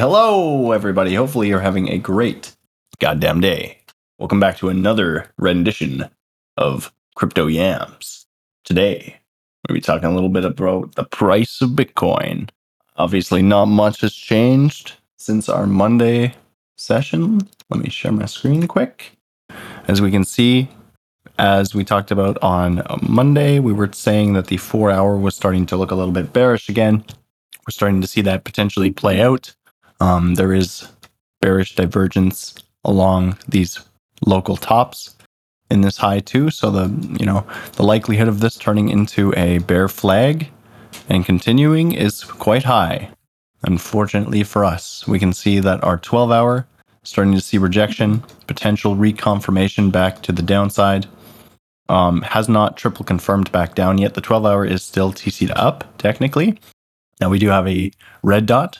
Hello, everybody. Hopefully, you're having a great goddamn day. Welcome back to another rendition of Crypto Yams. Today, we'll be talking a little bit about the price of Bitcoin. Obviously, not much has changed since our Monday session. Let me share my screen quick. As we can see, as we talked about on Monday, we were saying that the four hour was starting to look a little bit bearish again. We're starting to see that potentially play out. Um, there is bearish divergence along these local tops in this high too. So the you know the likelihood of this turning into a bear flag and continuing is quite high. Unfortunately for us, we can see that our 12 hour starting to see rejection, potential reconfirmation back to the downside. Um, has not triple confirmed back down yet. The 12 hour is still TC'd up technically. Now we do have a red dot.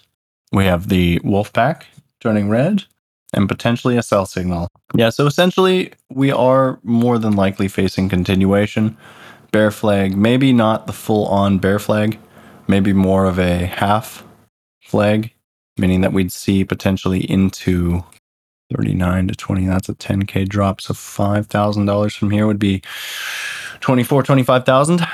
We have the wolf pack turning red and potentially a sell signal. Yeah, so essentially we are more than likely facing continuation. Bear flag, maybe not the full on bear flag, maybe more of a half flag, meaning that we'd see potentially into 39 to 20. That's a 10K drop. So $5,000 from here would be 24, 25,000.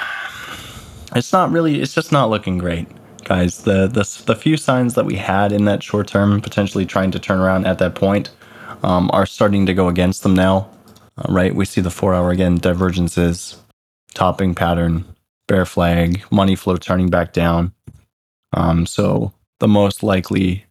It's not really, it's just not looking great, guys. The, the, the few signs that we had in that short term, potentially trying to turn around at that point, um, are starting to go against them now, uh, right? We see the four hour again divergences, topping pattern, bear flag, money flow turning back down. Um, so the most likely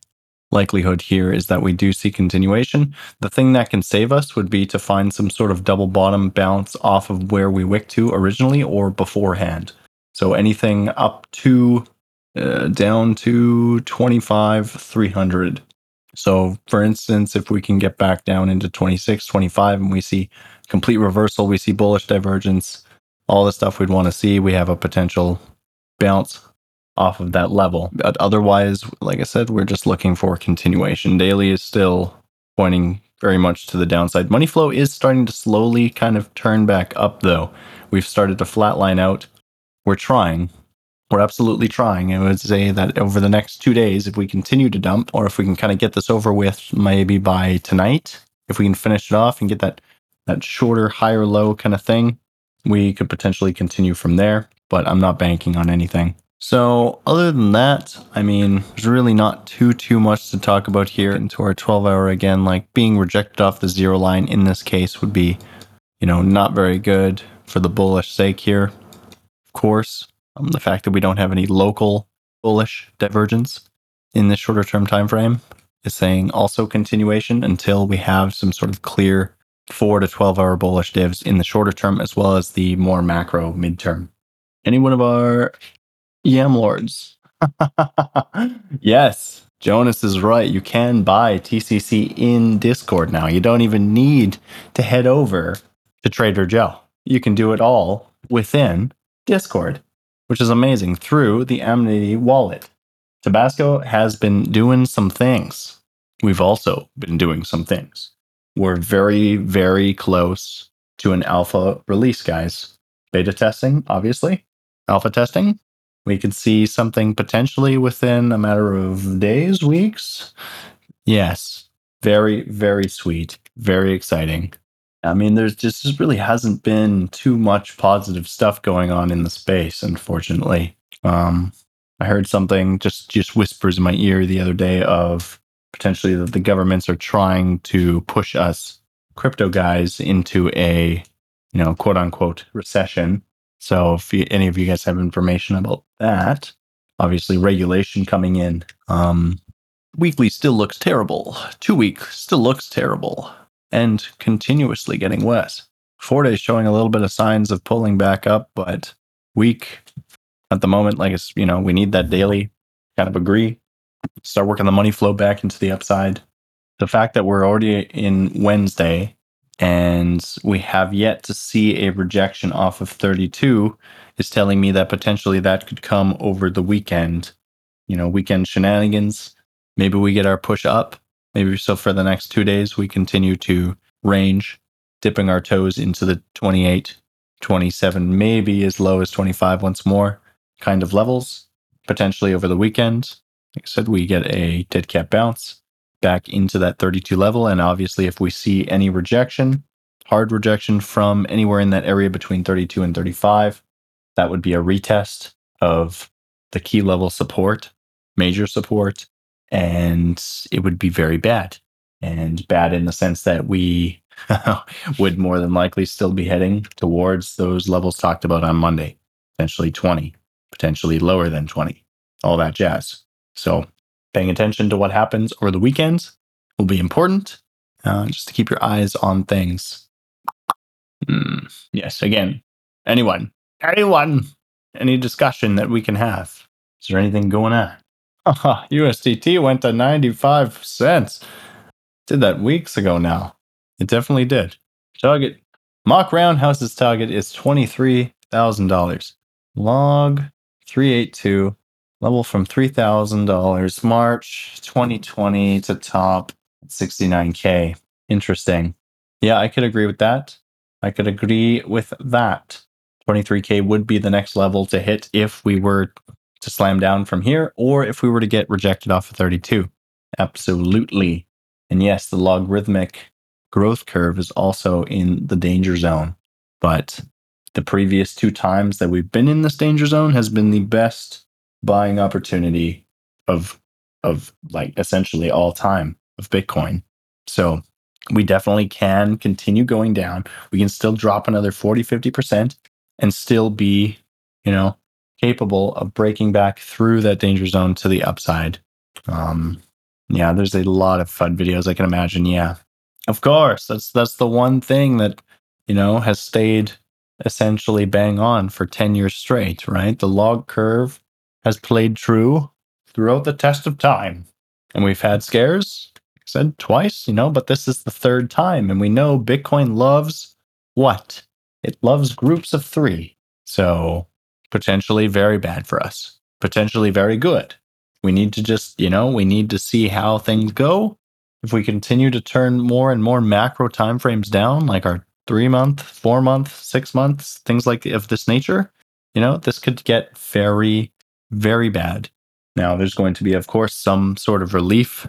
likelihood here is that we do see continuation. The thing that can save us would be to find some sort of double bottom bounce off of where we wicked to originally or beforehand. So anything up to uh, down to 25 300. So for instance, if we can get back down into 26, 25 and we see complete reversal, we see bullish divergence, all the stuff we'd want to see, we have a potential bounce off of that level. But otherwise, like I said, we're just looking for continuation. Daily is still pointing very much to the downside. Money flow is starting to slowly kind of turn back up, though. We've started to flatline out. We're trying. We're absolutely trying. I would say that over the next two days, if we continue to dump, or if we can kind of get this over with maybe by tonight, if we can finish it off and get that that shorter, higher low kind of thing, we could potentially continue from there. But I'm not banking on anything. So, other than that, I mean, there's really not too too much to talk about here into our 12 hour again. Like being rejected off the zero line in this case would be, you know, not very good for the bullish sake here. Of course, um, the fact that we don't have any local bullish divergence in this shorter term time frame is saying also continuation until we have some sort of clear 4 to 12 hour bullish divs in the shorter term as well as the more macro midterm. Any one of our Yam Lords. yes, Jonas is right. You can buy TCC in Discord now. You don't even need to head over to Trader Joe. You can do it all within Discord, which is amazing through the Amity wallet. Tabasco has been doing some things. We've also been doing some things. We're very, very close to an alpha release, guys. Beta testing, obviously. Alpha testing, we could see something potentially within a matter of days, weeks. Yes, very, very sweet, very exciting. I mean, there's just, just really hasn't been too much positive stuff going on in the space, unfortunately. Um, I heard something just just whispers in my ear the other day of potentially that the governments are trying to push us crypto guys into a you know quote unquote recession so if you, any of you guys have information about that, obviously regulation coming in. Um, weekly still looks terrible. Two week still looks terrible, and continuously getting worse. Four days showing a little bit of signs of pulling back up, but weak at the moment, like it's you know we need that daily. Kind of agree. Start working the money flow back into the upside. The fact that we're already in Wednesday and we have yet to see a rejection off of 32 is telling me that potentially that could come over the weekend you know weekend shenanigans maybe we get our push up maybe so for the next two days we continue to range dipping our toes into the 28 27 maybe as low as 25 once more kind of levels potentially over the weekend like I said, we get a dead cat bounce back into that 32 level. And obviously, if we see any rejection, hard rejection from anywhere in that area between 32 and 35, that would be a retest of the key level support, major support, and it would be very bad. And bad in the sense that we would more than likely still be heading towards those levels talked about on Monday, potentially 20, potentially lower than 20, all that jazz. So, paying attention to what happens over the weekend will be important uh, just to keep your eyes on things. Mm, yes, again, anyone, anyone, any discussion that we can have. Is there anything going on? USDT went to 95 cents. Did that weeks ago now. It definitely did. Target, mock roundhouse's target is $23,000. Log 382 level from $3,000 March 2020 to top 69K. Interesting. Yeah, I could agree with that. I could agree with that. 23K would be the next level to hit if we were to slam down from here or if we were to get rejected off of 32. Absolutely. And yes, the logarithmic growth curve is also in the danger zone. But the previous two times that we've been in this danger zone has been the best buying opportunity of of like essentially all time of Bitcoin. So we definitely can continue going down. We can still drop another 40, 50% and still be, you know, capable of breaking back through that danger zone to the upside. Um, yeah, there's a lot of fun videos I can imagine. Yeah, of course. That's that's the one thing that you know has stayed essentially bang on for 10 years straight, right? The log curve has played true throughout the test of time. And we've had scares, like I said twice, you know, but this is the third time. And we know Bitcoin loves what? It loves groups of three. So potentially very bad for us, potentially very good. We need to just, you know, we need to see how things go. If we continue to turn more and more macro timeframes down, like our three month, four month, six months, things like of this nature, you know, this could get very very bad. Now, there's going to be, of course, some sort of relief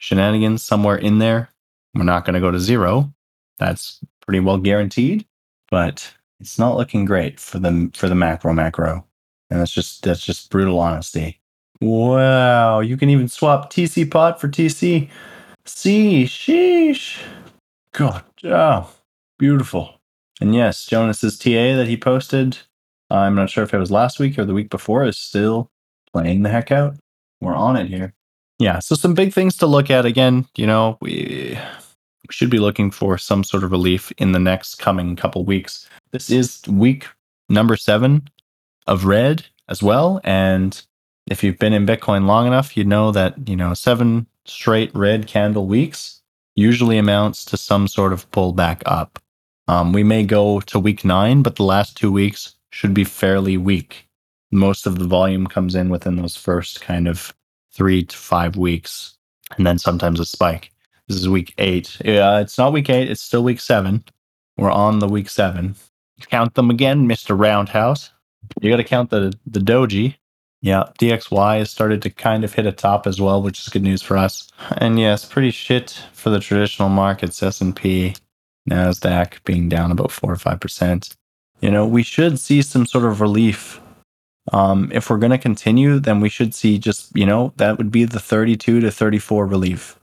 shenanigans somewhere in there. We're not going to go to zero. That's pretty well guaranteed, but it's not looking great for the for the macro macro. And that's just that's just brutal honesty. Wow, you can even swap TC pot for TC. See, sheesh. God, oh, beautiful. And yes, Jonas's TA that he posted I'm not sure if it was last week or the week before, is still playing the heck out. We're on it here. Yeah, so some big things to look at. Again, you know, we, we should be looking for some sort of relief in the next coming couple weeks. This is week number seven of red as well. And if you've been in Bitcoin long enough, you know that, you know, seven straight red candle weeks usually amounts to some sort of pullback up. Um, we may go to week nine, but the last two weeks should be fairly weak. Most of the volume comes in within those first kind of three to five weeks, and then sometimes a spike. This is week eight. Yeah, it's not week eight, it's still week seven. We're on the week seven. Count them again, Mr. Roundhouse. You got to count the, the doji. Yeah, DXY has started to kind of hit a top as well, which is good news for us. And yes, pretty shit for the traditional markets, S&P, Nasdaq being down about 4 or 5%. You know, we should see some sort of relief. Um, if we're going to continue, then we should see just, you know, that would be the 32 to 34 relief.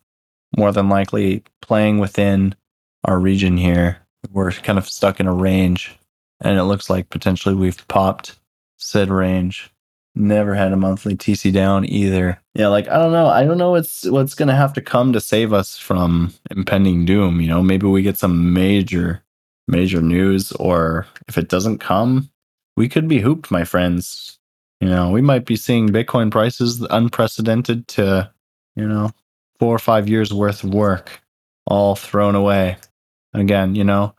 More than likely playing within our region here. We're kind of stuck in a range, and it looks like potentially we've popped said range. Never had a monthly TC down either. Yeah, like I don't know. I don't know what's what's gonna have to come to save us from impending doom. You know, maybe we get some major major news, or if it doesn't come, we could be hooped, my friends. You know, we might be seeing Bitcoin prices unprecedented to, you know, four or five years worth of work all thrown away. Again, you know,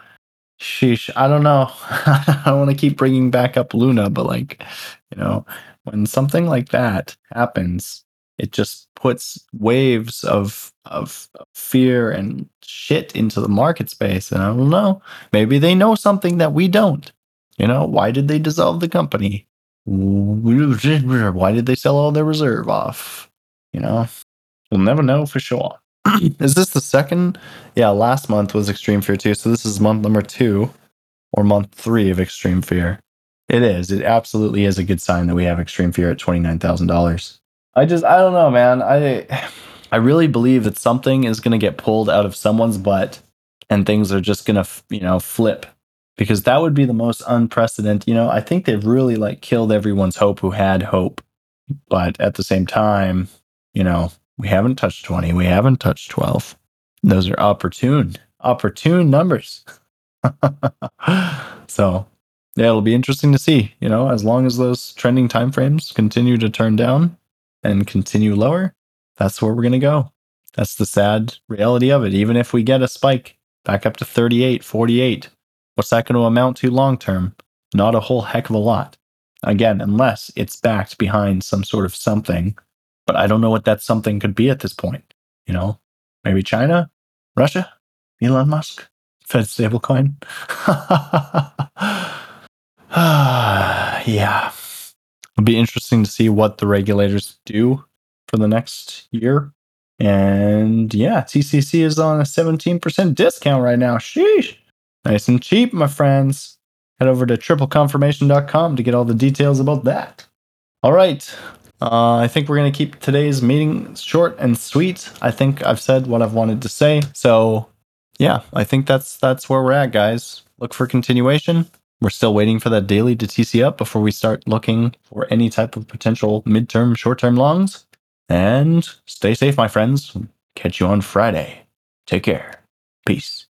sheesh, I don't know. I don't want to keep bringing back up Luna, but like, you know, when something like that happens, it just puts waves of of fear and shit into the market space and i don't know. Maybe they know something that we don't. You know why did they dissolve the company? Why did they sell all their reserve off? You know, we'll never know for sure. is this the second? Yeah, last month was Extreme Fear 2. So this is month number two or month three of Extreme Fear. It is. It absolutely is a good sign that we have Extreme Fear at $29,000. I just, I don't know, man. I, I really believe that something is going to get pulled out of someone's butt and things are just going to, you know, flip because that would be the most unprecedented. You know, I think they've really like killed everyone's hope who had hope. But at the same time, you know, we haven't touched 20, we haven't touched 12. Those are opportune, opportune numbers. so, yeah, it'll be interesting to see, you know, as long as those trending timeframes continue to turn down and continue lower, that's where we're going to go. That's the sad reality of it. Even if we get a spike back up to 38, 48, what's that going to amount to long term? Not a whole heck of a lot. Again, unless it's backed behind some sort of something. But I don't know what that something could be at this point. You know, maybe China, Russia, Elon Musk, Fed stablecoin. yeah. It'll be interesting to see what the regulators do for the next year. And yeah, TCC is on a 17% discount right now. Sheesh. Nice and cheap, my friends. Head over to tripleconfirmation.com to get all the details about that. All right. Uh, I think we're going to keep today's meeting short and sweet. I think I've said what I've wanted to say. So, yeah, I think that's that's where we're at, guys. Look for continuation. We're still waiting for that daily to TC up before we start looking for any type of potential midterm, short-term longs. And stay safe, my friends. Catch you on Friday. Take care. Peace.